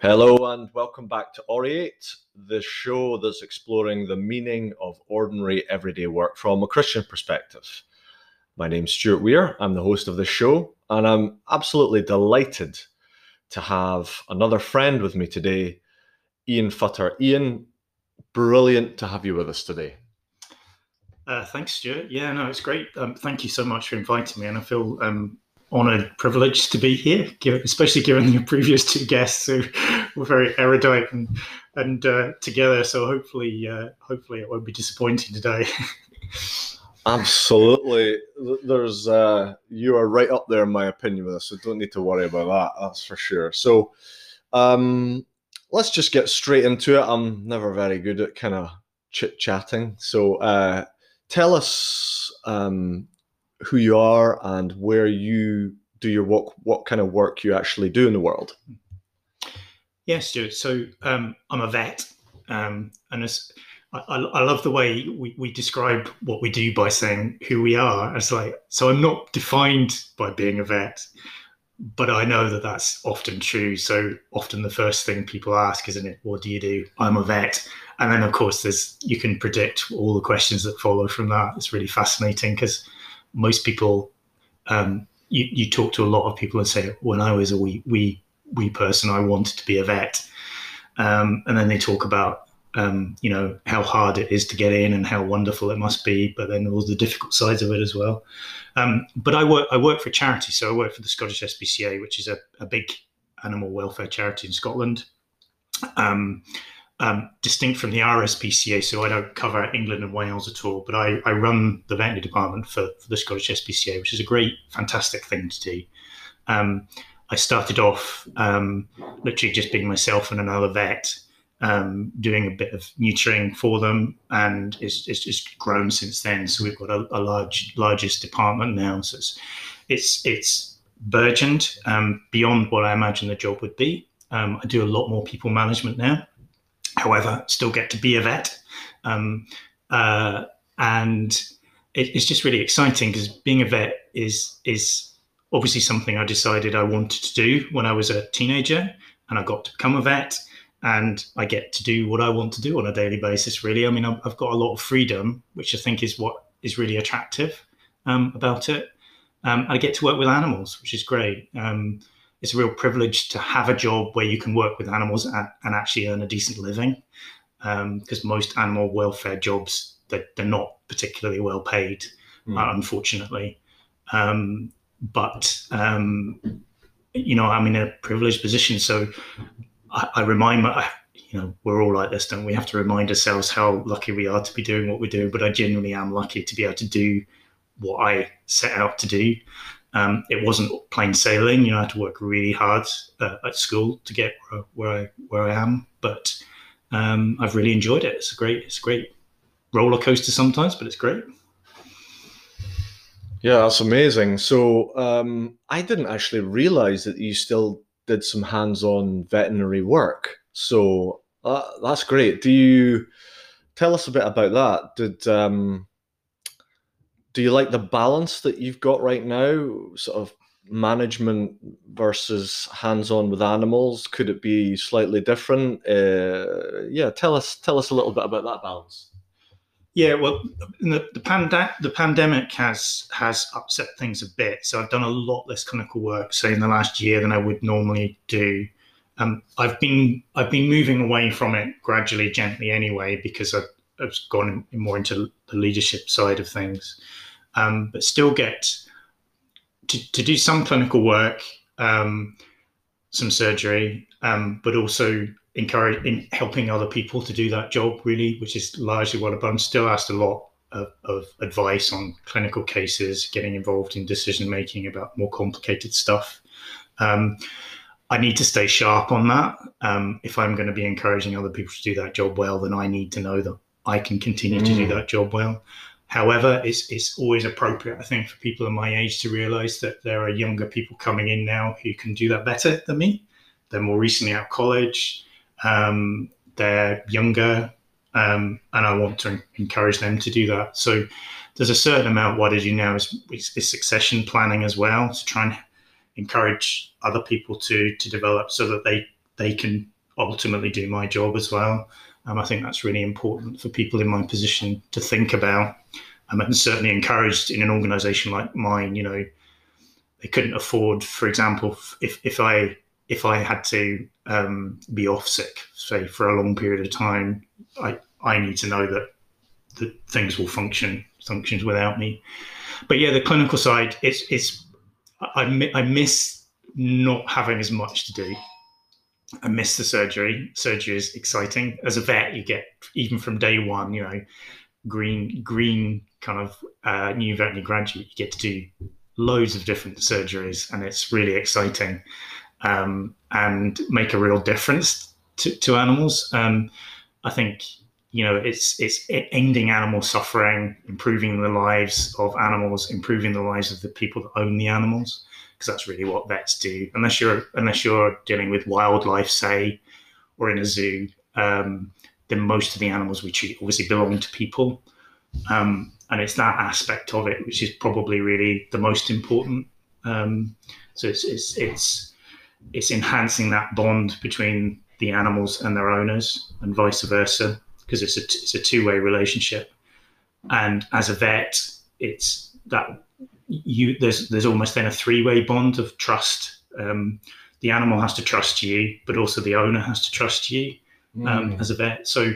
Hello and welcome back to Aureate, the show that's exploring the meaning of ordinary everyday work from a Christian perspective. My name's Stuart Weir, I'm the host of this show, and I'm absolutely delighted to have another friend with me today, Ian Futter. Ian, brilliant to have you with us today. Uh, thanks, Stuart. Yeah, no, it's great. Um, thank you so much for inviting me, and I feel um, honoured, privileged to be here, especially given your previous two guests who were very erudite and and uh, together. So hopefully, uh, hopefully it won't be disappointing today. Absolutely, there's uh, you are right up there in my opinion with us, so don't need to worry about that. That's for sure. So, um, let's just get straight into it. I'm never very good at kind of chit chatting, so uh, tell us um, who you are and where you do your work, what kind of work you actually do in the world. Yes, Stuart. So um, I'm a vet, um, and as, I, I, love the way we, we describe what we do by saying who we are. As like, so I'm not defined by being a vet, but I know that that's often true. So often the first thing people ask, isn't it? What do you do? I'm a vet, and then of course there's you can predict all the questions that follow from that. It's really fascinating because most people, um, you, you talk to a lot of people and say, when I was a wee, wee, wee person, I wanted to be a vet. Um, and then they talk about, um, you know, how hard it is to get in and how wonderful it must be, but then all the difficult sides of it as well. Um, but I work, I work for charity. So I work for the Scottish SPCA, which is a, a big animal welfare charity in Scotland. Um, um, distinct from the RSPCA, so I don't cover England and Wales at all, but I, I run the veterinary department for, for, the Scottish SPCA, which is a great, fantastic thing to do. Um, I started off um, literally just being myself and another vet, um, doing a bit of neutering for them, and it's, it's just grown since then. So we've got a, a large, largest department now. So it's it's, it's burgeoned um, beyond what I imagined the job would be. Um, I do a lot more people management now however, still get to be a vet. Um, uh, and it, it's just really exciting because being a vet is is obviously something I decided I wanted to do when I was a teenager, and I got to become a vet, and I get to do what I want to do on a daily basis. Really, I mean, I've got a lot of freedom, which I think is what is really attractive um, about it. Um, I get to work with animals, which is great. Um, it's a real privilege to have a job where you can work with animals and, and actually earn a decent living. Because um, most animal welfare jobs they're, they're not particularly well paid, mm. uh, unfortunately. Um, but um, you know, I'm in a privileged position, so I, I remind my, you know, we're all like this, don't we? we have to remind ourselves how lucky we are to be doing what we do. But I genuinely am lucky to be able to do what I set out to do. Um, it wasn't plain sailing. You know, I had to work really hard uh, at school to get where, where, I where I am. But um, I've really enjoyed it. It's a great it's a great roller coaster sometimes, but it's great. Yeah, that's amazing. So um, I didn't actually realize that you still did some hands-on veterinary work. So uh, that's great. Do you tell us a bit about that? Did um, do you like the balance that you've got right now sort of management versus hands-on with animals? Could it be slightly different? Uh, yeah tell us tell us a little bit about that balance. Yeah well the, the, pand- the pandemic has has upset things a bit. So i've done a lot less clinical work say in the last year than i would normally do. Um, i've been i've been moving away from it gradually gently anyway because i've, I've gone more into the leadership side of things um, but still get to, to do some clinical work, um, some surgery, um, but also encourage in helping other people to do that job really, which is largely what I'm still asked a lot of, of advice on clinical cases, getting involved in decision making about more complicated stuff. Um, I need to stay sharp on that. Um, if I'm going to be encouraging other people to do that job well, then I need to know that I can continue mm. to do mm. that job well. However, it's, it's always appropriate, I think, for people of my age to realize that there are younger people coming in now who can do that better than me. They're more recently out of college, um, they're younger, um, and I want to encourage them to do that. So there's a certain amount what I do now is, is succession planning as well to try and encourage other people to to develop so that they they can ultimately do my job as well. Um, I think that's really important for people in my position to think about. Um, and certainly encouraged in an organisation like mine. You know, they couldn't afford, for example, if if I if I had to um, be off sick, say for a long period of time, I I need to know that that things will function functions without me. But yeah, the clinical side, it's it's I, I miss not having as much to do. I miss the surgery. Surgery is exciting. As a vet, you get even from day one, you know, green green kind of uh, new veterinary graduate, you get to do loads of different surgeries, and it's really exciting um, and make a real difference to, to animals. Um, I think you know it's it's ending animal suffering, improving the lives of animals, improving the lives of the people that own the animals because that's really what vets do. Unless you're unless you're dealing with wildlife, say, or in a zoo, um, then most of the animals we treat obviously belong to people, um, and it's that aspect of it which is probably really the most important. Um, so it's it's it's it's enhancing that bond between the animals and their owners, and vice versa, because it's a it's a two way relationship. And as a vet, it's that you there's there's almost then a three way bond of trust. Um, the animal has to trust you, but also the owner has to trust you um, mm. as a vet. So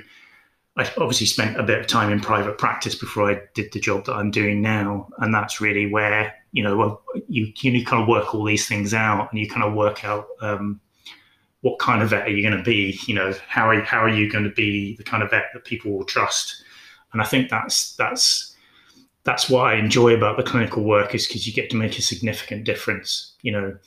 I obviously spent a bit of time in private practice before I did the job that I'm doing now, and that's really where you know well, you you kind of work all these things out, and you kind of work out um, what kind of vet are you going to be. You know how are how are you going to be the kind of vet that people will trust, and I think that's that's that's what I enjoy about the clinical work is because you get to make a significant difference. You know,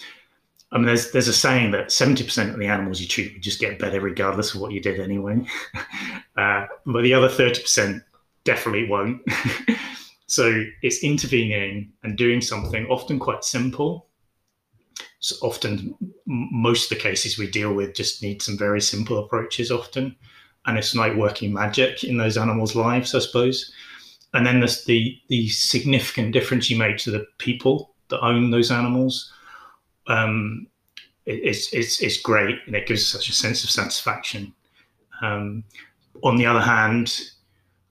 I mean, there's there's a saying that seventy percent of the animals you treat would just get better regardless of what you did anyway, uh, but the other thirty percent definitely won't. so it's intervening and doing something often quite simple. So often, most of the cases we deal with just need some very simple approaches often, and it's like working magic in those animals' lives, I suppose and then there's the the significant difference you make to the people that own those animals. Um, it, it's it's it's great, and it gives such a sense of satisfaction. Um, on the other hand,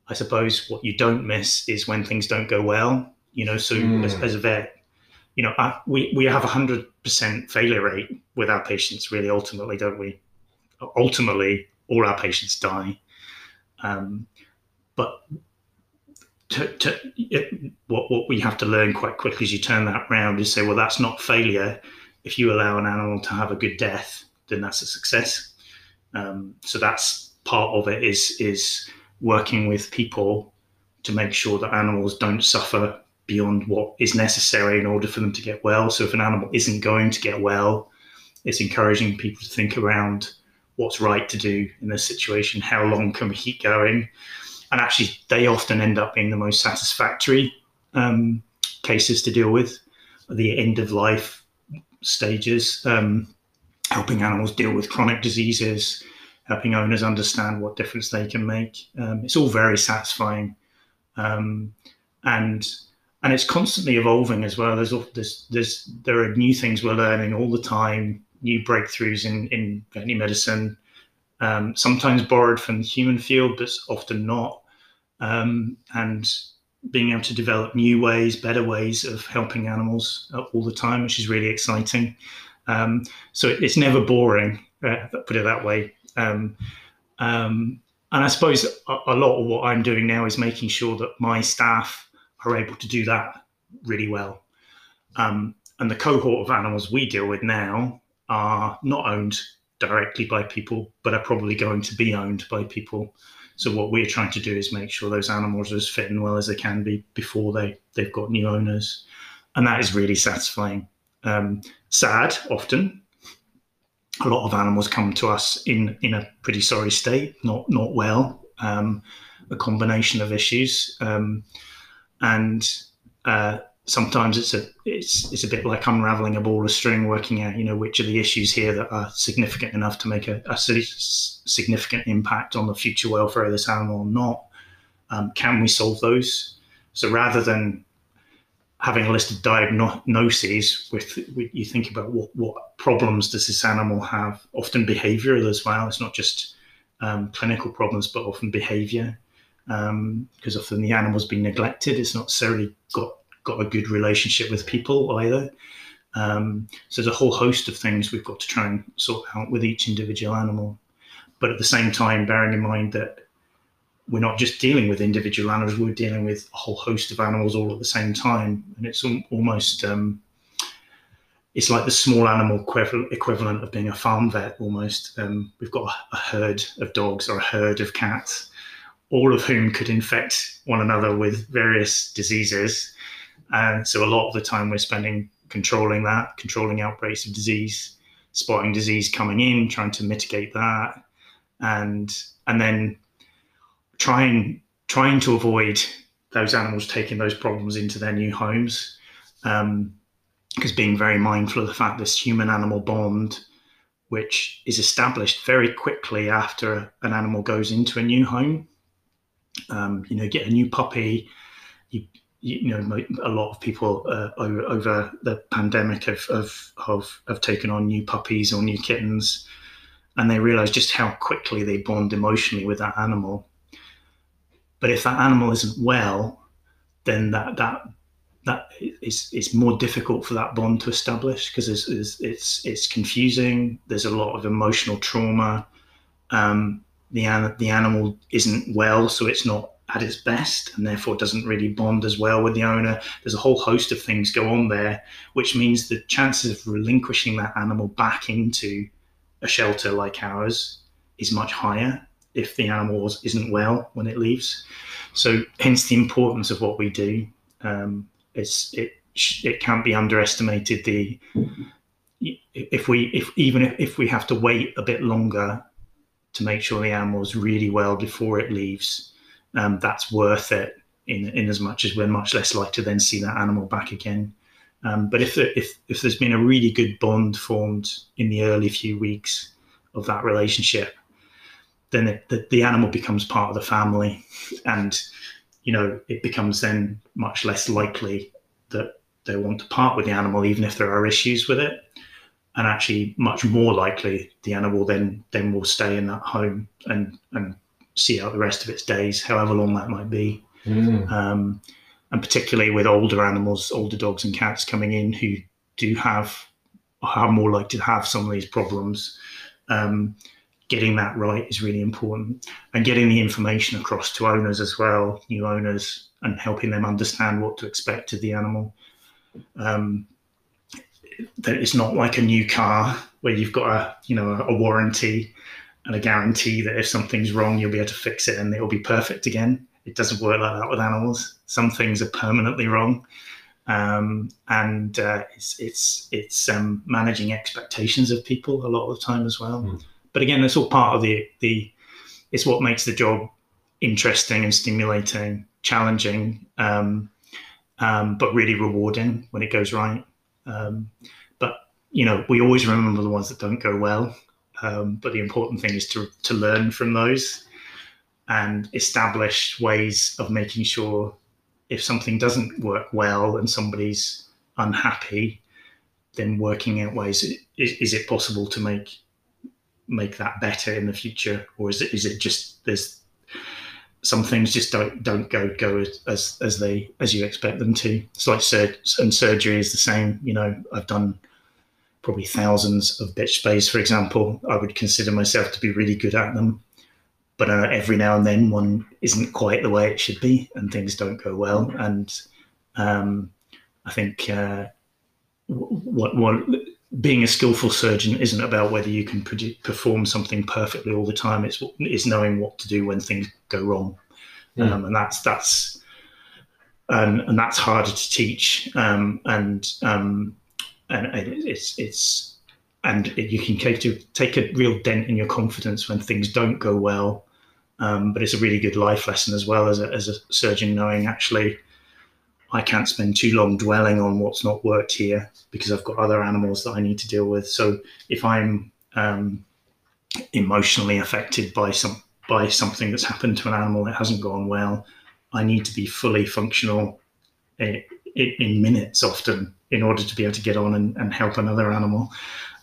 I suppose what you don't miss is when things don't go well. You know, so mm. as, as, a vet, you know, I, we we have a hundred percent failure rate with our patients. Really, ultimately, don't we? Ultimately, all our patients die. Um, but to, to it, what what we have to learn quite quickly as you turn that around is say, well, that's not failure. If you allow an animal to have a good death, then that's a success. Um, so that's part of it is is working with people to make sure that animals don't suffer beyond what is necessary in order for them to get well. So if an animal isn't going to get well, it's encouraging people to think around what's right to do in this situation. How long can we keep going? And actually they often end up being the most satisfactory um, cases to deal with the end of life stages um, helping animals deal with chronic diseases helping owners understand what difference they can make. Um, it's all very satisfying. Um, and and it's constantly evolving as well. There's, there's there's there are new things we're learning all the time new breakthroughs in in veterinary medicine. Um, sometimes borrowed from the human field, but often not um, and being able to develop new ways, better ways of helping animals all the time, which is really exciting. Um, so it's never boring, uh, put it that way. Um, um, and I suppose a, a, lot of what I'm doing now is making sure that my staff are able to do that really well. Um, and the cohort of animals we deal with now are not owned directly by people, but are probably going to be owned by people. So what we're trying to do is make sure those animals are as fit and well as they can be before they they've got new owners, and that is really satisfying. Um, sad often. A lot of animals come to us in in a pretty sorry state, not not well. Um, a combination of issues, um, and uh, sometimes it's a it's it's a bit like unraveling a ball of string, working out you know which are the issues here that are significant enough to make a, a significant impact on the future welfare of this animal or not. Um, can we solve those? So rather than having a list of diagnoses with, with you think about what what problems does this animal have? Often behavioural as well. It's not just um, clinical problems, but often behaviour. Because um, often the animal's been neglected. It's not necessarily got got a good relationship with people either. Um, so there's a whole host of things we've got to try and sort out with each individual animal. But at the same time, bearing in mind that we're not just dealing with individual animals, we're dealing with a whole host of animals all at the same time. And it's almost, um, it's like the small animal equivalent of being a farm vet almost. Um, we've got a herd of dogs or a herd of cats, all of whom could infect one another with various diseases. And so a lot of the time we're spending controlling that, controlling outbreaks of disease, spotting disease coming in, trying to mitigate that, and and then trying trying to avoid those animals taking those problems into their new homes. Um, because being very mindful of the fact this human animal bond, which is established very quickly after an animal goes into a new home. Um, you know, get a new puppy, you you know a lot of people uh, over, the pandemic have, have, have have taken on new puppies or new kittens, and they realize just how quickly they bond emotionally with that animal. But if that animal isn't well, then that that that is it's more difficult for that bond to establish because it's, it's, it's it's confusing. There's a lot of emotional trauma. Um, the the animal isn't well, so it's not at its best and therefore doesn't really bond as well with the owner. There's a whole host of things go on there, which means the chances of relinquishing that animal back into a shelter like ours is much higher if the animal isn't well when it leaves. So, hence the importance of what we do. Um, it's it it can't be underestimated. The if we if even if, if we have to wait a bit longer to make sure the animal's really well before it leaves, um, that's worth it in, in as much as we're much less likely to then see that animal back again. Um, but if, if, if there's been a really good bond formed in the early few weeks of that relationship, then the, the animal becomes part of the family and, you know, it becomes then much less likely that they want to part with the animal, even if there are issues with it. And actually much more likely the animal then, then will stay in that home and, and see out the rest of its days, however long that might be. Mm. Um, and particularly with older animals, older dogs and cats coming in who do have are more likely to have some of these problems. Um, getting that right is really important, and getting the information across to owners as well, new owners, and helping them understand what to expect of the animal. Um, that it's not like a new car where you've got a you know a warranty and a guarantee that if something's wrong, you'll be able to fix it and it'll be perfect again. It doesn't work like that with animals. Some things are permanently wrong, um, and uh, it's it's it's um, managing expectations of people a lot of the time as well. Mm. But again, it's all part of the the. It's what makes the job interesting and stimulating, challenging, um, um but really rewarding when it goes right. Um, but you know, we always remember the ones that don't go well um, but the important thing is to, to learn from those and establish ways of making sure if something doesn't work well and somebody's unhappy, then working out ways is, is it possible to make make that better in the future, or is it is it just there's some things just don't don't go go as as they as you expect them to. It's like sur- and surgery is the same. You know, I've done probably thousands of bitch spays, for example. I would consider myself to be really good at them. But uh, every now and then one isn't quite the way it should be and things don't go well. And um, I think uh, what, what being a skillful surgeon isn't about whether you can perform something perfectly all the time. It's, it's knowing what to do when things go wrong. Mm. Um, and that's, that's, and, and that's harder to teach. Um, and, um, and it's it's and you can take a real dent in your confidence when things don't go well. Um, but it's a really good life lesson as well as a, as a surgeon knowing actually I can't spend too long dwelling on what's not worked here because I've got other animals that I need to deal with. So if I'm um, emotionally affected by some by something that's happened to an animal that hasn't gone well, I need to be fully functional in, in minutes often in order to be able to get on and, and help another animal.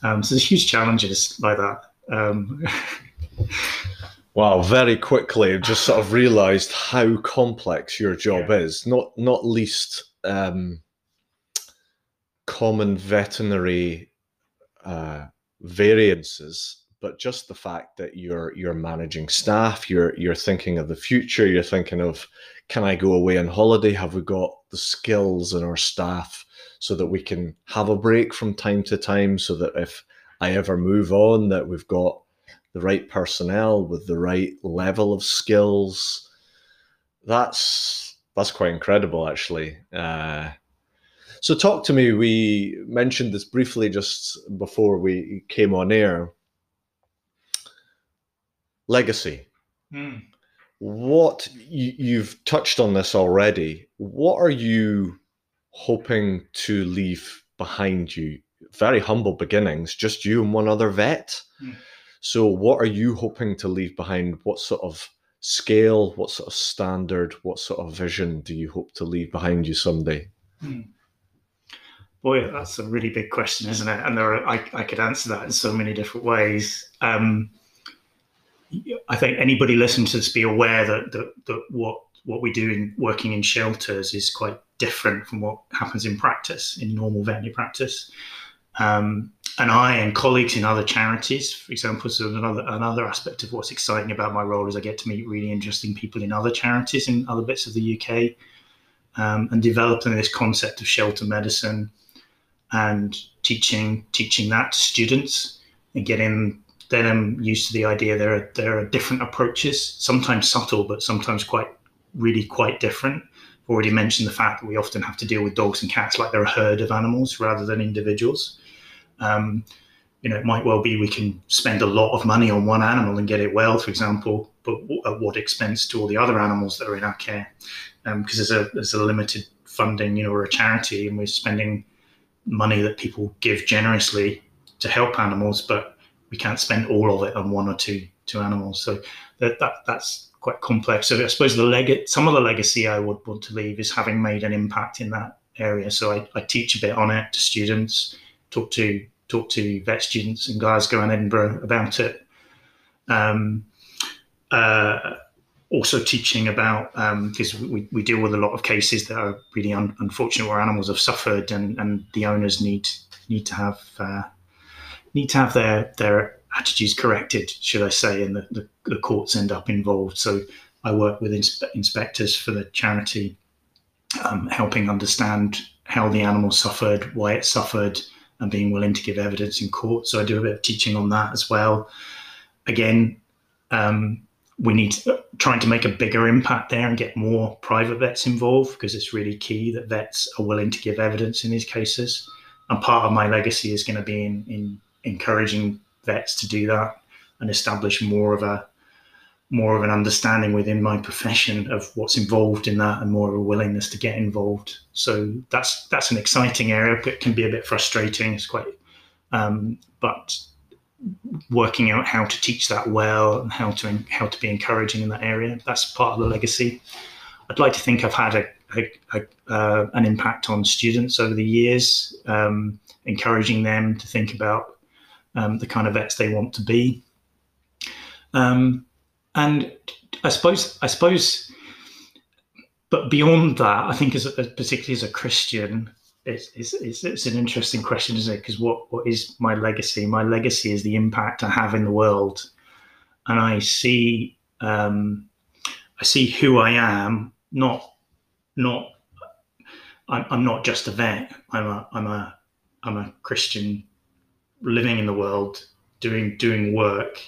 Um, so there's huge challenges like that. Um, wow, very quickly, I just sort of realised how complex your job yeah. is. Not not least um, common veterinary uh, variances but just the fact that you're you're managing staff you're you're thinking of the future you're thinking of can i go away on holiday have we got the skills in our staff so that we can have a break from time to time so that if i ever move on that we've got the right personnel with the right level of skills that's that's quite incredible actually uh, so talk to me we mentioned this briefly just before we came on air legacy. Mm. What you, you've touched on this already. What are you hoping to leave behind you? Very humble beginnings, just you and one other vet. Mm. So, what are you hoping to leave behind? What sort of scale, what sort of standard, what sort of vision do you hope to leave behind you someday? Mm. Boy, that's a really big question, isn't it? And there are, I, I could answer that in so many different ways. Um, I think anybody listening to this be aware that, that, that what what we do in working in shelters is quite different from what happens in practice in normal veterinary practice. Um, and I and colleagues in other charities, for example, so another another aspect of what's exciting about my role is I get to meet really interesting people in other charities in other bits of the UK, um, and developing this concept of shelter medicine, and teaching teaching that to students and getting then I'm used to the idea there are there are different approaches, sometimes subtle, but sometimes quite really quite different. I've already mentioned the fact that we often have to deal with dogs and cats like they're a herd of animals rather than individuals. Um, you know, it might well be we can spend a lot of money on one animal and get it well, for example, but at what expense to all the other animals that are in our care? Because um, there's a there's a limited funding. You know, we're a charity and we're spending money that people give generously to help animals, but we can't spend all of it on one or two two animals. So that, that that's quite complex. So I suppose the leg some of the legacy I would want to leave is having made an impact in that area. So I, I teach a bit on it to students, talk to talk to vet students in Glasgow and Edinburgh about it. Um, uh, also teaching about because um, we, we deal with a lot of cases that are really un- unfortunate where animals have suffered and, and the owners need need to have uh, need to have their their attitudes corrected, should I say, and the, the, the courts end up involved. So I work with inspe- inspectors for the charity, um, helping understand how the animal suffered, why it suffered, and being willing to give evidence in court. So I do a bit of teaching on that as well. Again, um, we need to, trying to make a bigger impact there and get more private vets involved because it's really key that vets are willing to give evidence in these cases. And part of my legacy is going to be in, in encouraging vets to do that and establish more of a more of an understanding within my profession of what's involved in that and more of a willingness to get involved. So that's that's an exciting area, but it can be a bit frustrating. It's quite, um, but working out how to teach that well and how to how to be encouraging in that area. That's part of the legacy. I'd like to think I've had a, a, a uh, an impact on students over the years, um, encouraging them to think about um, the kind of vets they want to be. Um, and I suppose, I suppose, but beyond that, I think as, particularly as a Christian, it's, it's, it's, it's an interesting question, isn't it? Because what, what is my legacy? My legacy is the impact I have in the world, and I see um, I see who I am, not not I'm, I'm not just a vet. I'm a I'm a I'm a Christian living in the world, doing doing work,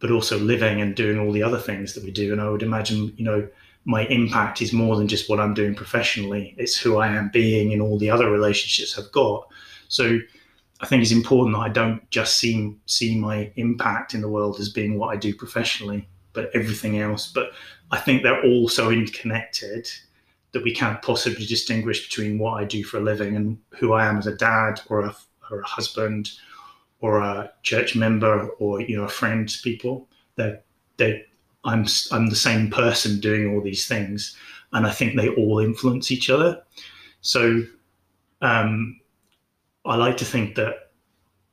but also living and doing all the other things that we do. And I would imagine, you know, my impact is more than just what I'm doing professionally. It's who I am being in all the other relationships I've got. So I think it's important that I don't just see see my impact in the world as being what I do professionally, but everything else. But I think they're all so interconnected that we can't possibly distinguish between what I do for a living and who I am as a dad or a or a husband or a church member or you know a friend to people that they I'm I'm the same person doing all these things and I think they all influence each other so um, I like to think that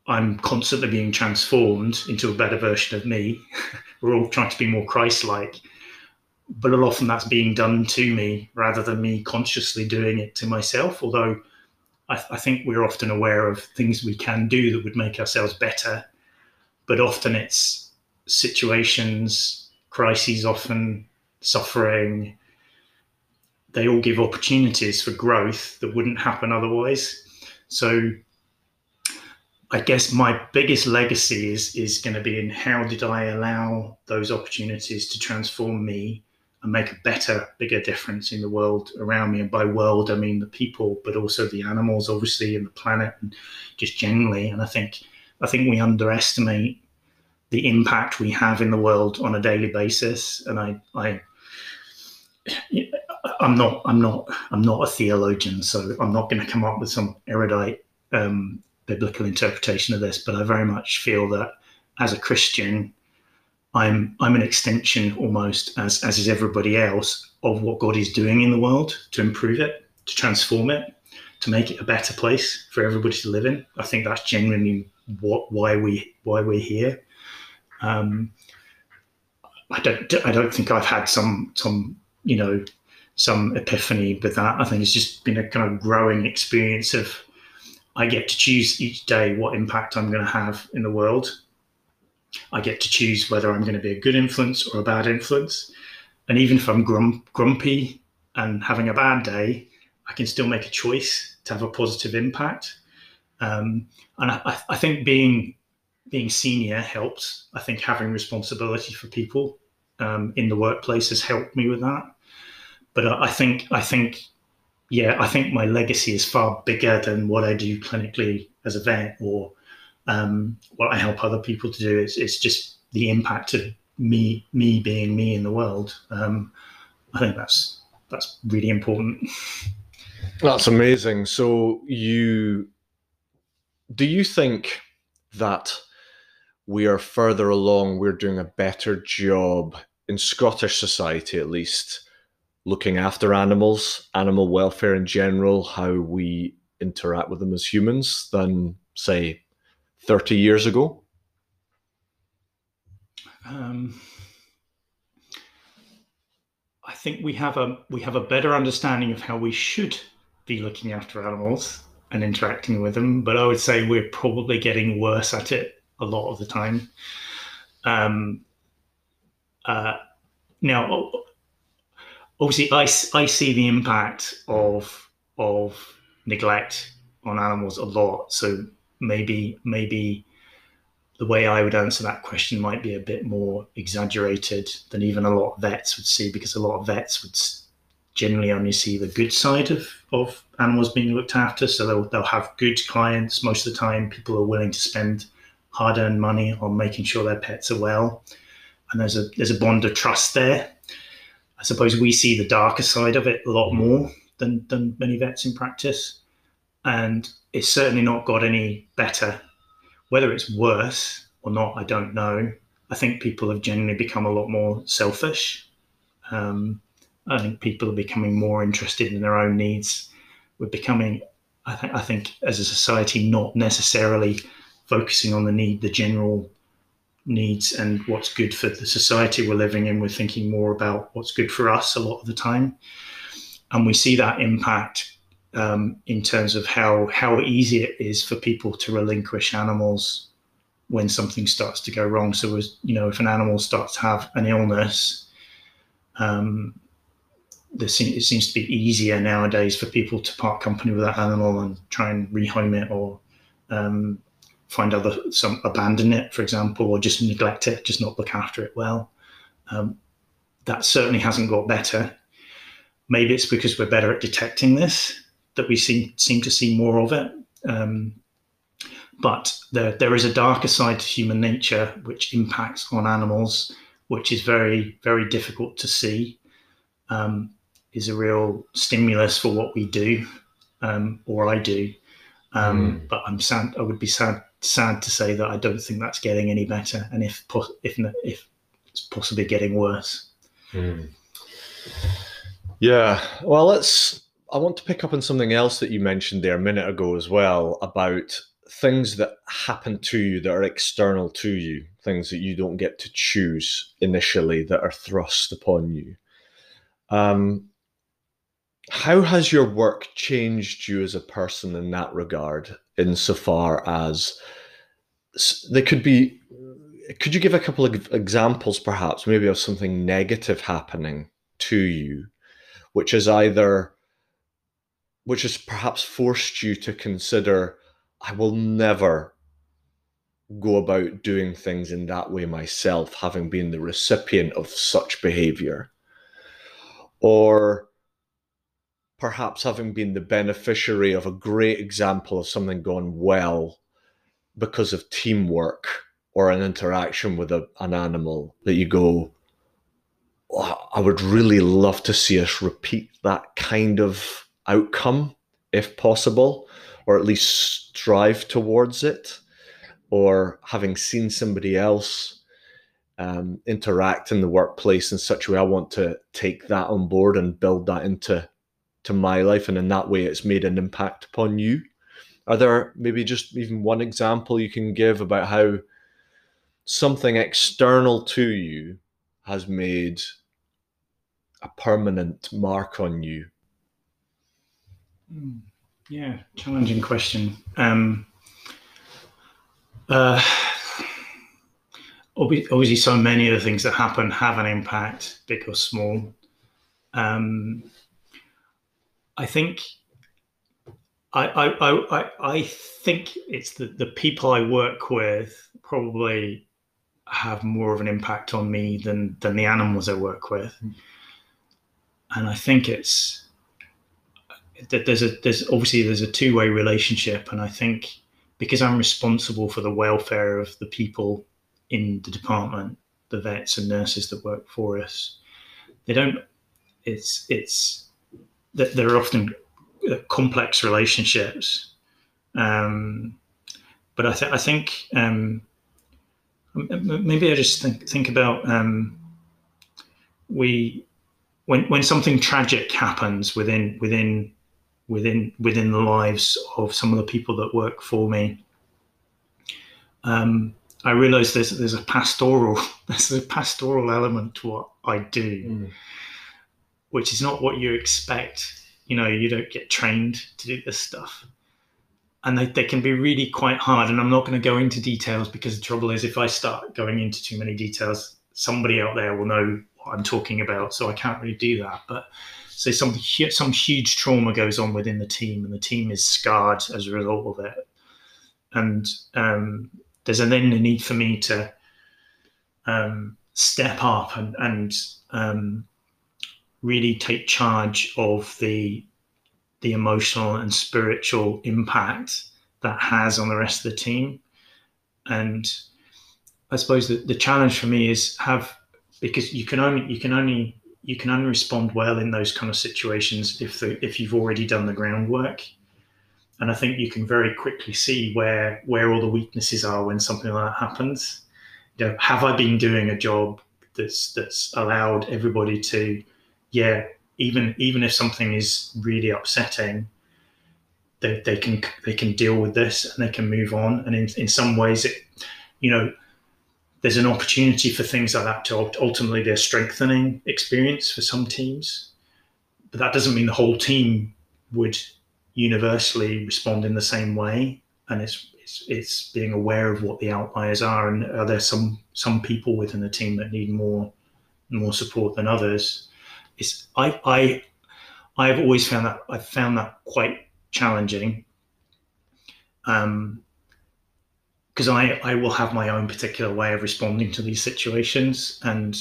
I'm constantly being transformed into a better version of me. We're all trying to be more Christ-like, but often that's being done to me rather than me consciously doing it to myself. Although I, I think we're often aware of things we can do that would make ourselves better, but often it's situations, crises, often suffering. They all give opportunities for growth that wouldn't happen otherwise. So I guess my biggest legacy is is going to be in how did I allow those opportunities to transform me and make a better, bigger difference in the world around me. And by world, I mean the people, but also the animals, obviously, and the planet, and just generally. And I think I think we underestimate the impact we have in the world on a daily basis. And I, I, I'm not, I'm not, I'm not a theologian, so I'm not going to come up with some erudite um, biblical interpretation of this. But I very much feel that as a Christian, I'm I'm an extension almost as as is everybody else of what God is doing in the world to improve it, to transform it, to make it a better place for everybody to live in. I think that's genuinely what why we why we're here. Um, I don't I don't think I've had some some you know some epiphany with that. I think it's just been a kind of growing experience of I get to choose each day what impact I'm going to have in the world I get to choose whether I'm going to be a good influence or a bad influence. And even if I'm grum- grumpy and having a bad day, I can still make a choice to have a positive impact. Um, and I, I, think being being senior helps. I think having responsibility for people um, in the workplace has helped me with that. But I, I think I think yeah, I think my legacy is far bigger than what I do clinically as a vet or um, what I help other people to do. It's, it's just the impact of me me being me in the world. Um, I think that's that's really important. That's amazing. So you do you think that we are further along, we're doing a better job in Scottish society at least looking after animals, animal welfare in general, how we interact with them as humans than say 30 years ago? Um, I think we have a we have a better understanding of how we should be looking after animals and interacting with them, but I would say we're probably getting worse at it a lot of the time. Um, uh, now, obviously, I, I see the impact of of neglect on animals a lot. So maybe maybe the way I would answer that question might be a bit more exaggerated than even a lot of vets would see, because a lot of vets would generally only see the good side of, of animals being looked after. So they'll, they'll have good clients. Most of the time, people are willing to spend hard earned money on making sure their pets are well. And there's a, there's a bond of trust there. I suppose we see the darker side of it a lot more than, than many vets in practice. And it's certainly not got any better. Whether it's worse or not, I don't know. I think people have generally become a lot more selfish. Um, I think people are becoming more interested in their own needs. We're becoming, I think, I think, as a society, not necessarily focusing on the need, the general needs, and what's good for the society we're living in. We're thinking more about what's good for us a lot of the time, and we see that impact um, in terms of how how easy it is for people to relinquish animals when something starts to go wrong. So, as you know, if an animal starts to have an illness, um, it seems to be easier nowadays for people to part company with that animal and try and rehome it or um, find other some abandon it, for example, or just neglect it, just not look after it well. Um, that certainly hasn't got better. Maybe it's because we're better at detecting this that we seem seem to see more of it. Um, but there, there is a darker side to human nature which impacts on animals, which is very, very difficult to see. Um, is a real stimulus for what we do, um, or I do. Um, mm. But I'm sad. I would be sad, sad to say that I don't think that's getting any better, and if if if it's possibly getting worse. Mm. Yeah. Well, let's I want to pick up on something else that you mentioned there a minute ago as well about things that happen to you that are external to you, things that you don't get to choose initially that are thrust upon you. Um, how has your work changed you as a person in that regard, insofar as there could be? Could you give a couple of examples, perhaps, maybe of something negative happening to you, which is either, which has perhaps forced you to consider I will never go about doing things in that way myself, having been the recipient of such behavior. Or perhaps having been the beneficiary of a great example of something gone well because of teamwork or an interaction with a, an animal that you go, oh, I would really love to see us repeat that kind of outcome if possible or at least strive towards it, or having seen somebody else um, interact in the workplace in such a way, I want to take that on board and build that into to my life, and in that way, it's made an impact upon you. Are there maybe just even one example you can give about how something external to you has made a permanent mark on you? Mm. Yeah, challenging question. Um, uh, obviously, so many of the things that happen have an impact, big or small. Um, I think I, I, I, I think it's the, the people I work with probably have more of an impact on me than than the animals I work with. Hmm. And I think it's there's a there's obviously there's a two way relationship, and I think because I'm responsible for the welfare of the people in the department, the vets and nurses that work for us, they don't. It's it's that there are often uh, complex relationships, um, but I, th- I think um, maybe I just think think about um, we when when something tragic happens within within within within the lives of some of the people that work for me. Um, I realise there's there's a pastoral there's a pastoral element to what I do, mm. which is not what you expect. You know, you don't get trained to do this stuff, and they, they can be really quite hard. And I'm not going to go into details because the trouble is, if I start going into too many details, somebody out there will know what I'm talking about. So I can't really do that, but so some some huge trauma goes on within the team, and the team is scarred as a result of it. And um, there's then a need for me to um, step up and, and um, really take charge of the the emotional and spiritual impact that has on the rest of the team. And I suppose that the challenge for me is have because you can only you can only you can only respond well in those kind of situations if the, if you've already done the groundwork. And I think you can very quickly see where where all the weaknesses are when something like that happens. You know, have I been doing a job that's that's allowed everybody to, yeah, even even if something is really upsetting, they, they can they can deal with this and they can move on. And in, in some ways, it, you know, there's an opportunity for things like that to ultimately be a strengthening experience for some teams. But that doesn't mean the whole team would universally respond in the same way. And it's, it's, it's being aware of what the outliers are, and are there some some people within the team that need more more support than others? It's I I I've always found that I've found that quite challenging. Um, because I, I will have my own particular way of responding to these situations and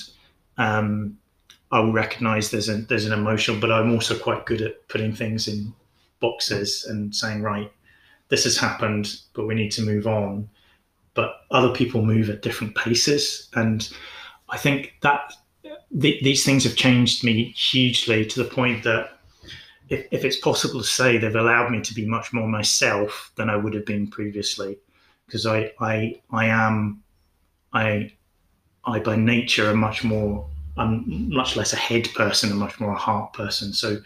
um, I will recognize there's a there's an emotional, but I'm also quite good at putting things in boxes and saying, right, this has happened, but we need to move on. But other people move at different paces, and I think that th- these things have changed me hugely to the point that if, if it's possible to say they've allowed me to be much more myself than I would have been previously because I, I, I am, I, I by nature am much more, I'm much less a head person and much more a heart person. So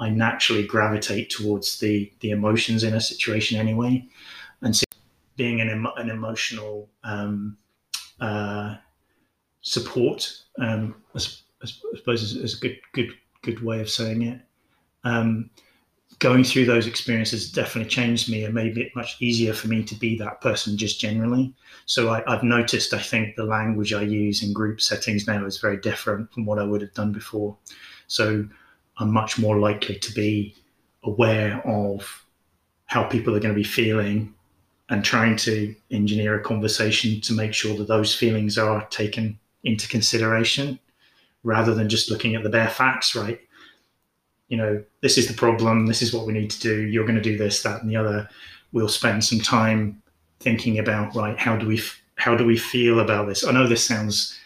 I naturally gravitate towards the the emotions in a situation anyway, and so being an an emotional um, uh, support, um, I, I, suppose, is, is, a good good good way of saying it. Um, going through those experiences definitely changed me and made it much easier for me to be that person just generally. So I, have noticed, I think, the language I use in group settings now is very different from what I would have done before. So I'm much more likely to be aware of how people are going to be feeling and trying to engineer a conversation to make sure that those feelings are taken into consideration rather than just looking at the bare facts, right? You know, this is the problem, this is what we need to do, you're going to do this, that, and the other. We'll spend some time thinking about, right, how do we how do we feel about this? I know this sounds,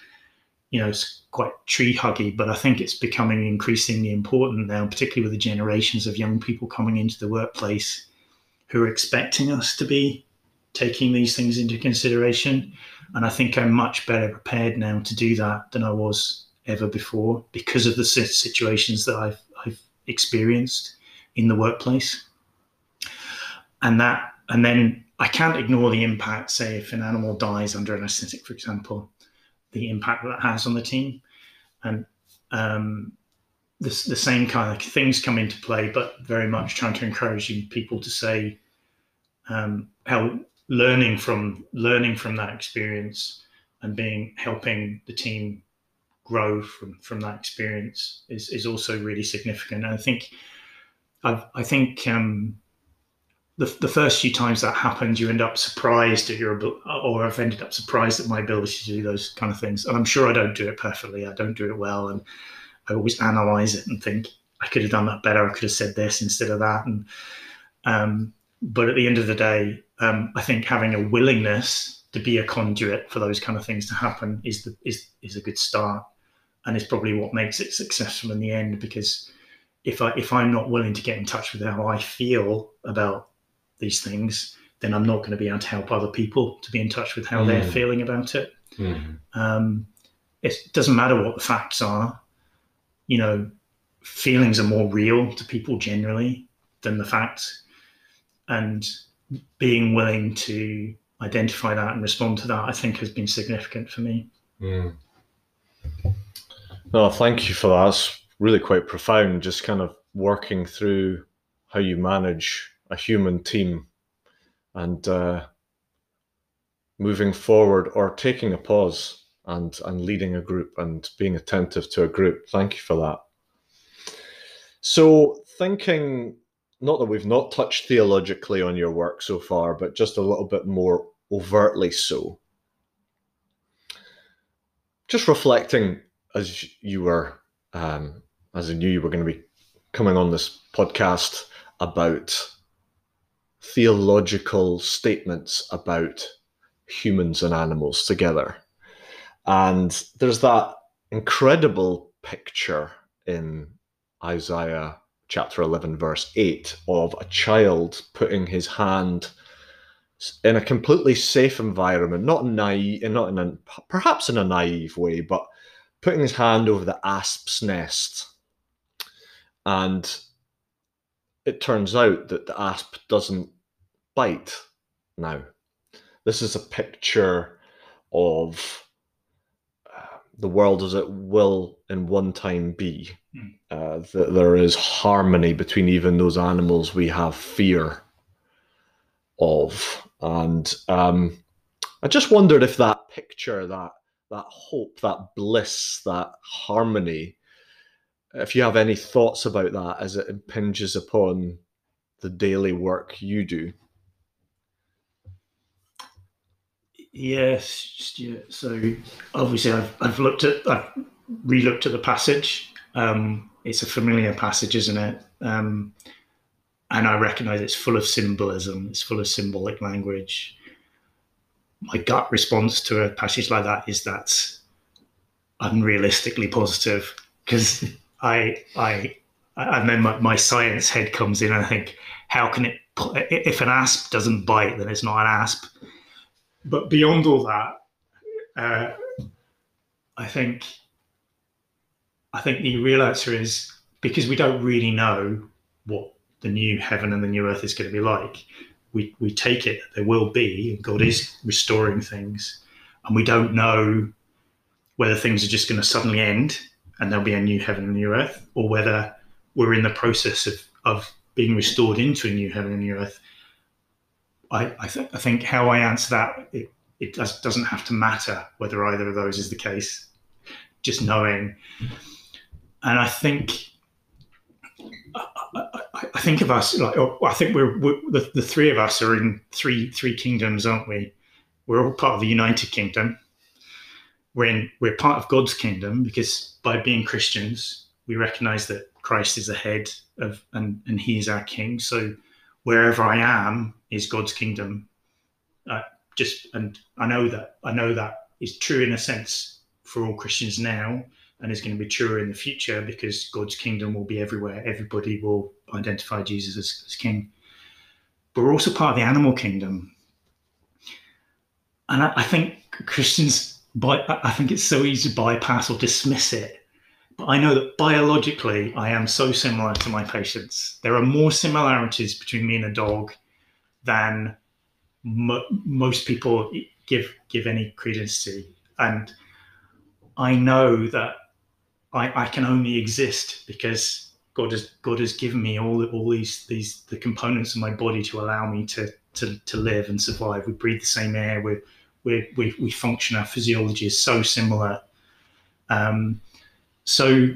you know, it's quite tree huggy, but I think it's becoming increasingly important now, particularly with the generations of young people coming into the workplace who are expecting us to be taking these things into consideration. And I think I'm much better prepared now to do that than I was ever before because of the situations that I've experienced in the workplace. And that, and then I can't ignore the impact, say, if an animal dies under anesthetic, for example, the impact that has on the team and um, the, the same kind of things come into play, but very much trying to encourage people to say um, how learning from learning from that experience and being helping the team grow from from that experience is is also really significant. And I think I've, I think um, the, the first few times that happens, you end up surprised at your or I've ended up surprised at my ability to do those kind of things. And I'm sure I don't do it perfectly. I don't do it well, and I always analyze it and think I could have done that better. I could have said this instead of that. And um, but at the end of the day, um, I think having a willingness to be a conduit for those kind of things to happen is the, is is a good start, and it's probably what makes it successful in the end. Because if I if I'm not willing to get in touch with how I feel about these things, then I'm not going to be able to help other people to be in touch with how mm. they're feeling about it. Mm. Um, it doesn't matter what the facts are. You know, feelings are more real to people generally than the facts. And being willing to identify that and respond to that, I think, has been significant for me. Mm. No, thank you for that. That's really quite profound. Just kind of working through how you manage a human team and uh, moving forward or taking a pause and and leading a group and being attentive to a group. Thank you for that. So thinking not that we've not touched theologically on your work so far, but just a little bit more overtly so. Just reflecting as you were, um, as I knew you were going to be coming on this podcast about theological statements about humans and animals together. And there's that incredible picture in Isaiah chapter 11, verse 8, of a child putting his hand in a completely safe environment, not naive, not in a, perhaps in a naive way, but putting his hand over the asp's nest. And it turns out that the asp doesn't bite now. This is a picture of uh, the world as it will in one time be. Mm. Uh, that there is harmony between even those animals we have fear of. And um, I just wondered if that picture, that that hope, that bliss, that harmony, if you have any thoughts about that as it impinges upon the daily work you do. Yes, Stuart. So obviously, I've I've looked at I've re-looked at the passage. Um, it's a familiar passage, isn't it? Um, and I recognise it's full of symbolism. It's full of symbolic language. My gut response to a passage like that is that's unrealistically positive because I I and then my, my science head comes in and I think how can it if an asp doesn't bite then it's not an asp but beyond all that, uh, I think I think the real answer is because we don't really know what the new heaven and the new earth is going to be like. We, we take it that there will be, and God is restoring things, and we don't know whether things are just going to suddenly end and there'll be a new heaven and new earth, or whether we're in the process of, of being restored into a new heaven and new earth. I, I, th- I think how I answer that, it, it does, doesn't have to matter whether either of those is the case, just knowing. And I think I, I, think of us like oh, I think we're, we're, the, the three of us are in three three kingdoms, aren't we? We're all part of the United Kingdom. We're in we're part of God's kingdom because by being Christians, we recognize that Christ is the head of and and He is our King. So wherever I am is God's kingdom. Uh, just and I know that I know that is true in a sense for all Christians now and is going to be truer in the future because God's kingdom will be everywhere. Everybody will identify Jesus as, as king. But we're also part of the animal kingdom. And I, I think Christians, by, I think it's so easy to bypass or dismiss it. But I know that biologically, I am so similar to my patients. There are more similarities between me and a dog than mo- most people give give any credence to. And I know that I, I can only exist because God has God has given me all all these these the components of my body to allow me to to, to live and survive. We breathe the same air. We we we, we function. Our physiology is so similar. Um, so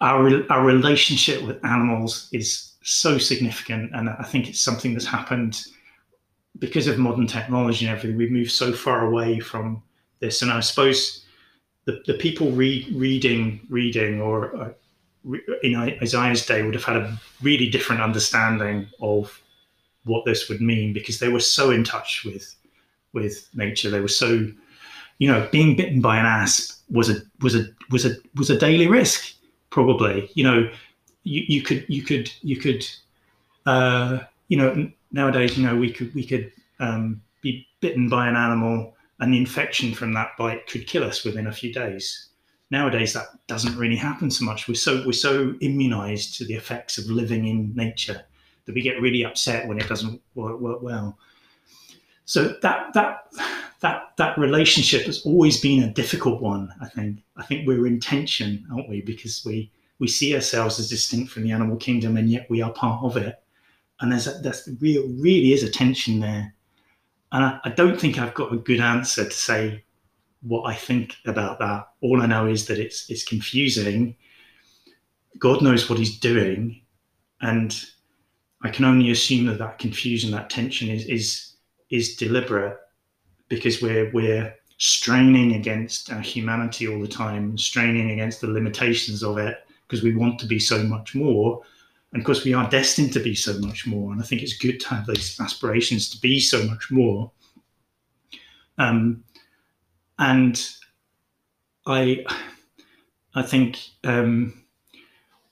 our our relationship with animals is so significant, and I think it's something that's happened because of modern technology and everything. We've moved so far away from this, and I suppose the, the people read, reading reading or uh, in Isaiah's day would have had a really different understanding of what this would mean because they were so in touch with with nature. They were so, you know, being bitten by an asp was a was a was a was a daily risk. Probably, you know, you, you could you could you could, uh, you know, nowadays, you know, we could we could um, be bitten by an animal the infection from that bite could kill us within a few days. Nowadays, that doesn't really happen so much. We're so we're so immunized to the effects of living in nature that we get really upset when it doesn't work, work well. So that that that that relationship has always been a difficult one. I think. I think we're in tension, aren't we? Because we we see ourselves as distinct from the animal kingdom, and yet we are part of it. And there's a, there's real really is a tension there. And I, I don't think I've got a good answer to say what I think about that. All I know is that it's it's confusing. God knows what He's doing, and I can only assume that that confusion, that tension, is is is deliberate because we're we're straining against our humanity all the time, straining against the limitations of it because we want to be so much more. And of course, we are destined to be so much more. And I think it's good to have these aspirations to be so much more. Um, and I, I think um,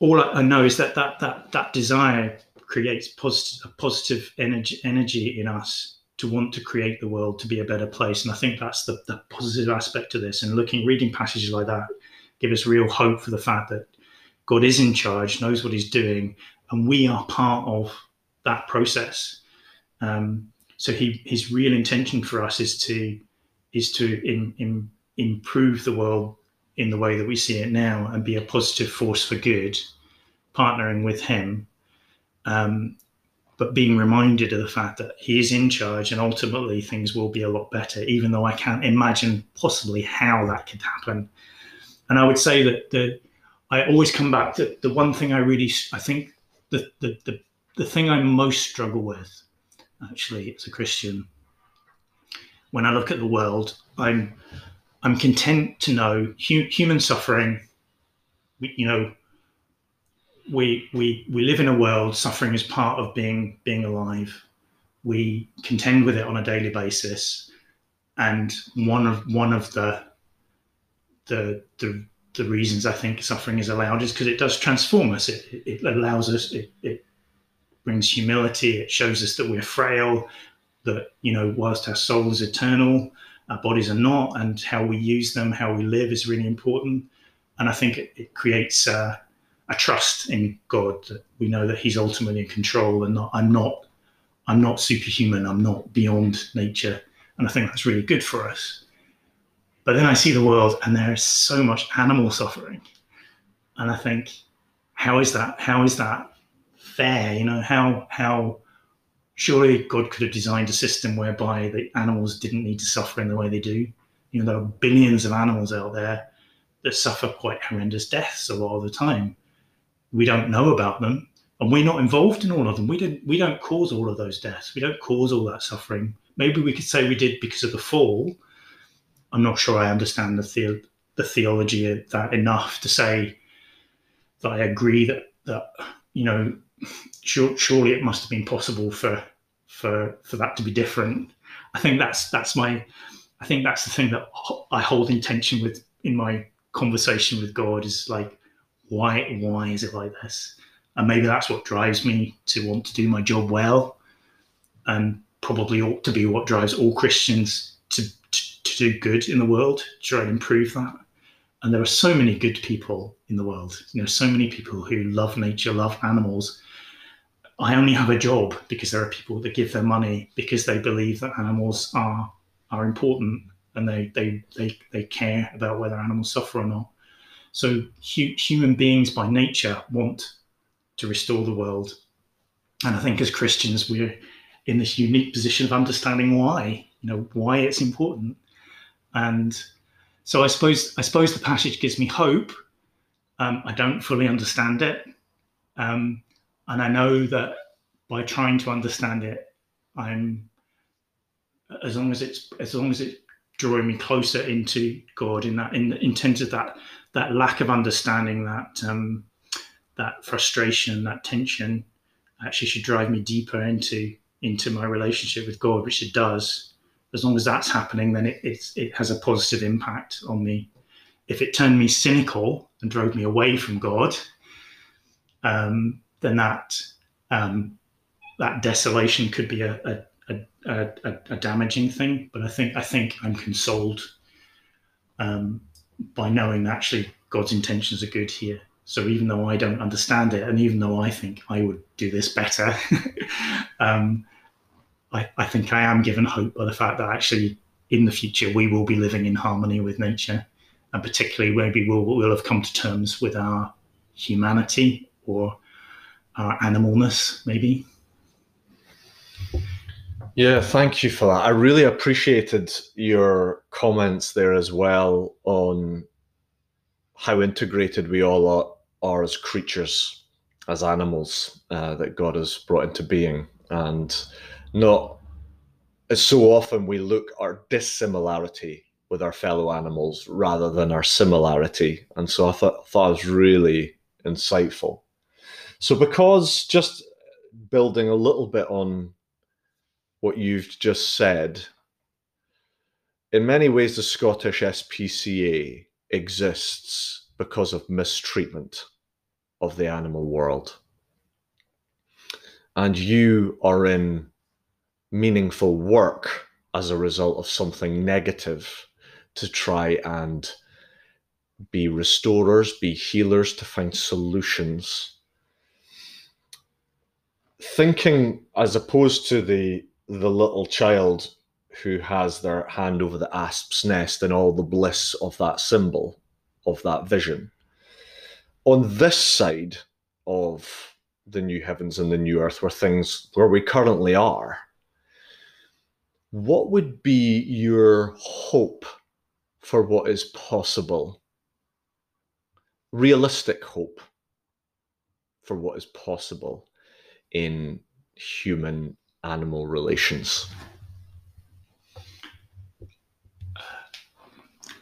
all I know is that that that that desire creates a positive energy energy in us to want to create the world to be a better place. And I think that's the, the positive aspect of this. And looking, reading passages like that give us real hope for the fact that God is in charge, knows what He's doing, and we are part of that process. Um, so he, his real intention for us is to is to in, in, improve the world in the way that we see it now and be a positive force for good, partnering with him, um, but being reminded of the fact that he is in charge and ultimately things will be a lot better, even though I can't imagine possibly how that could happen. And I would say that the I always come back to the one thing I really, I think the, the, the, the thing I most struggle with, actually, as a Christian, when I look at the world, I'm, I'm content to know hu- human suffering. We, you know, we, we, we live in a world, suffering is part of being, being alive. We contend with it on a daily basis. And one of, one of the, the, the the reasons I think suffering is allowed is because it does transform us. It, it allows us, it, it brings humility. It shows us that we're frail, that, you know, whilst our soul is eternal, our bodies are not, and how we use them, how we live is really important. And I think it, it creates a trust in God that we know that He's ultimately in control and not I'm not I'm not superhuman. I'm not beyond nature, and I think that's really good for us. But then I see the world, and there is so much animal suffering, and I think, how is that? How is that fair? You know, how how surely God could have designed a system whereby the animals didn't need to suffer in the way they do. You know, there are billions of animals out there that suffer quite horrendous deaths a lot of the time. We don't know about them, and we're not involved in all of them. We didn't. We don't cause all of those deaths. We don't cause all that suffering. Maybe we could say we did because of the fall. I'm not sure I understand the the, the theology of that enough to say that I agree that that you know sure, surely it must have been possible for for for that to be different. I think that's that's my I think that's the thing that I hold in tension with in my conversation with God is like why why is it like this? And maybe that's what drives me to want to do my job well, and probably ought to be what drives all Christians do good in the world, try and improve that. And there are so many good people in the world. You know, so many people who love nature, love animals, I only have a job because there are people that give their money because they believe that animals are are important and they they they, they care about whether animals suffer or not. So hu- human beings by nature want to restore the world, and I think as Christians we're in this unique position of understanding why you know why it's important, and so I suppose I suppose the passage gives me hope. Um, I don't fully understand it. Um, and I know that by trying to understand it, I'm as long as it's as long as it's drawing me closer into God in that in in terms of that that lack of understanding that um, that frustration that tension actually should drive me deeper into into my relationship with God, which it does. As long as that's happening, then it it has a positive impact on me. If it turned me cynical and drove me away from God, um, then that um, that desolation could be a, a, a, a, damaging thing. But I think I think I'm consoled um, by knowing that actually God's intentions are good here. So even though I don't understand it, and even though I think I would do this better, um, I, I think I am given hope by the fact that actually in the future we will be living in harmony with nature, and particularly maybe we'll, we'll have come to terms with our humanity or our animalness, maybe. Yeah, thank you for that. I really appreciated your comments there as well on how integrated we all are, are as creatures, as animals uh, that God has brought into being, and not as so often we look our dissimilarity with our fellow animals rather than our similarity. And so I thought, thought it was really insightful. So, because just building a little bit on what you've just said, in many ways, the Scottish SPCA exists because of mistreatment of the animal world. And you are in meaningful work as a result of something negative to try and be restorers, be healers, to find solutions. Thinking as opposed to the the little child who has their hand over the asp's nest and all the bliss of that symbol of that vision. On this side of the new heavens and the new earth where things where we currently are what would be your hope for what is possible realistic hope for what is possible in human animal relations?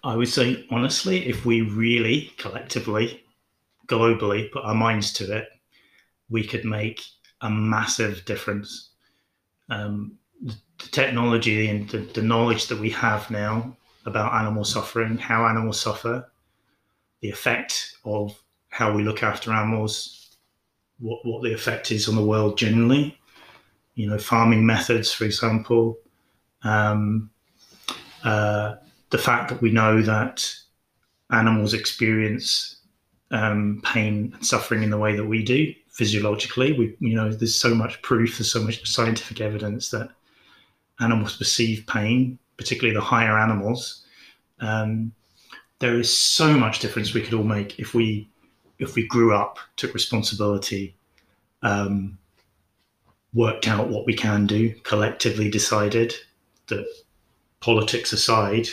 I would say, honestly, if we really collectively, globally, put our minds to it, we could make a massive difference. Um, the technology and the, the knowledge that we have now about animal suffering, how animals suffer, the effect of how we look after animals, what, what the effect is on the world generally. You know, farming methods, for example. Um, uh, the fact that we know that animals experience um, pain and suffering in the way that we do physiologically. We, you know, there's so much proof, there's so much scientific evidence that animals perceive pain, particularly the higher animals. Um, there is so much difference we could all make if we if we grew up, took responsibility, um, worked out what we can do, collectively decided that politics aside,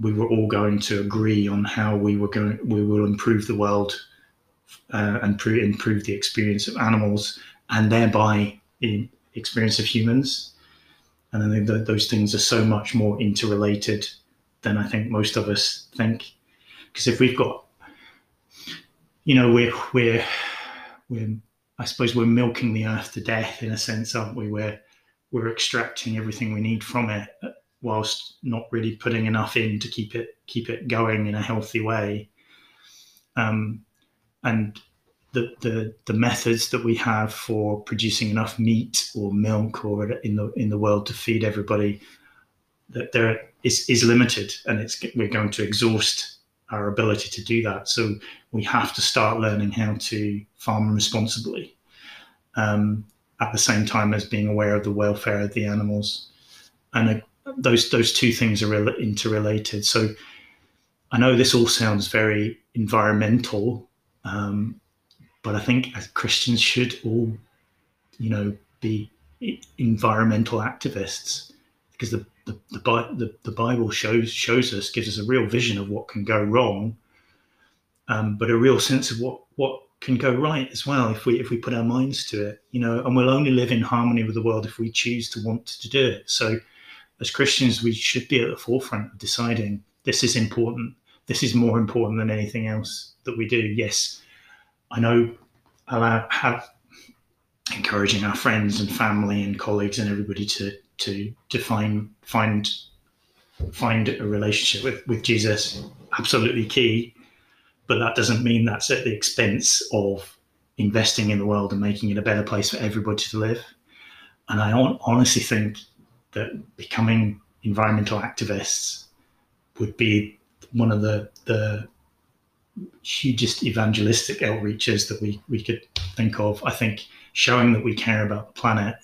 we were all going to agree on how we were going we will improve the world uh, and pr- improve the experience of animals and thereby the experience of humans and I think that those things are so much more interrelated than I think most of us think because if we've got you know we're we're we're I suppose we're milking the earth to death in a sense aren't we we're we're extracting everything we need from it whilst not really putting enough in to keep it keep it going in a healthy way. Um, and the, the the methods that we have for producing enough meat or milk or in the in the world to feed everybody that there is is limited, and it's we're going to exhaust our ability to do that. So we have to start learning how to farm responsibly, um, at the same time as being aware of the welfare of the animals. And a, those those two things are interrelated. So I know this all sounds very environmental, um, but I think as Christians should all, you know, be environmental activists because the the, the, the, the Bible shows shows us gives us a real vision of what can go wrong, um, but a real sense of what what can go right as well if we if we put our minds to it, you know. And we'll only live in harmony with the world if we choose to want to do it. So as Christians, we should be at the forefront of deciding this is important. This is more important than anything else that we do. Yes, I know allow have encouraging our friends and family and colleagues and everybody to to to find find find a relationship with with Jesus. Absolutely key. But that doesn't mean that's at the expense of investing in the world and making it a better place for everybody to live. And I honestly think that becoming environmental activists would be one of the the hugest evangelistic outreaches that we we could think of. I think showing that we care about the planet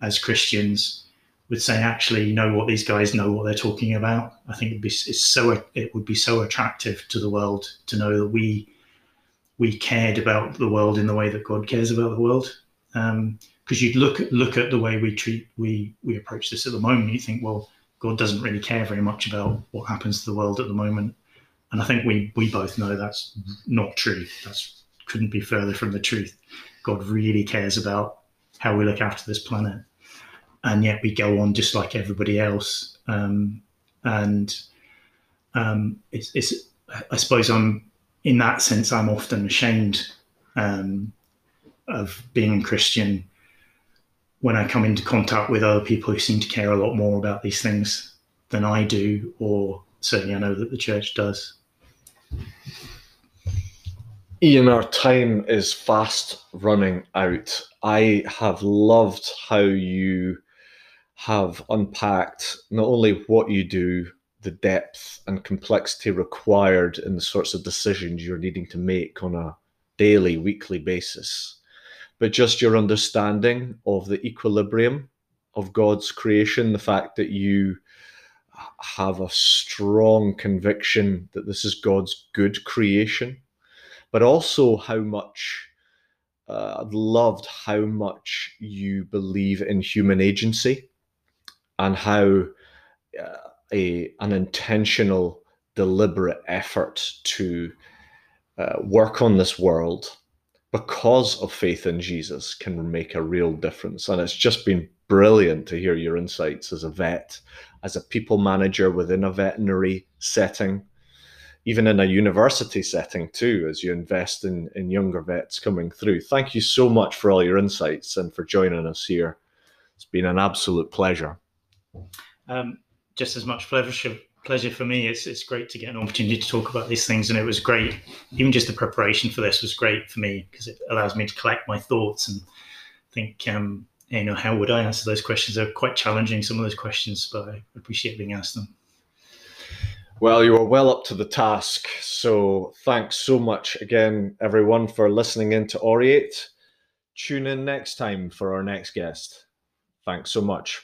as Christians would say, actually, you know what, these guys know what they're talking about. I think it'd be it's so it would be so attractive to the world to know that we we cared about the world in the way that God cares about the world. Um, because you'd look at look at the way we treat we we approach this at the moment. You think, well, God doesn't really care very much about what happens to the world at the moment, and I think we we both know that's not true. That's couldn't be further from the truth. God really cares about how we look after this planet, and yet we go on just like everybody else. Um, and um, it's, it's I suppose I'm in that sense I'm often ashamed um, of being a Christian when I come into contact with other people who seem to care a lot more about these things than I do, or certainly I know that the church does. Ian, our time is fast running out. I have loved how you have unpacked not only what you do, the depth and complexity required in the sorts of decisions you're needing to make on a daily, weekly basis but just your understanding of the equilibrium of God's creation, the fact that you have a strong conviction that this is God's good creation, but also how much uh, I've loved how much you believe in human agency and how uh, a an intentional, deliberate effort to uh, work on this world because of faith in Jesus can make a real difference. And it's just been brilliant to hear your insights as a vet, as a people manager within a veterinary setting, even in a university setting too, as you invest in, in younger vets coming through. Thank you so much for all your insights and for joining us here. It's been an absolute pleasure. Um, just as much pleasure pleasure for me. It's it's great to get an opportunity to talk about these things, and it was great. Even just the preparation for this was great for me because it allows me to collect my thoughts and think. Um, you know, how would I answer those questions? They're quite challenging, some of those questions, but I appreciate being asked them. Well, you are well up to the task. So thanks so much again, everyone, for listening in to Aureate. Tune in next time for our next guest. Thanks so much.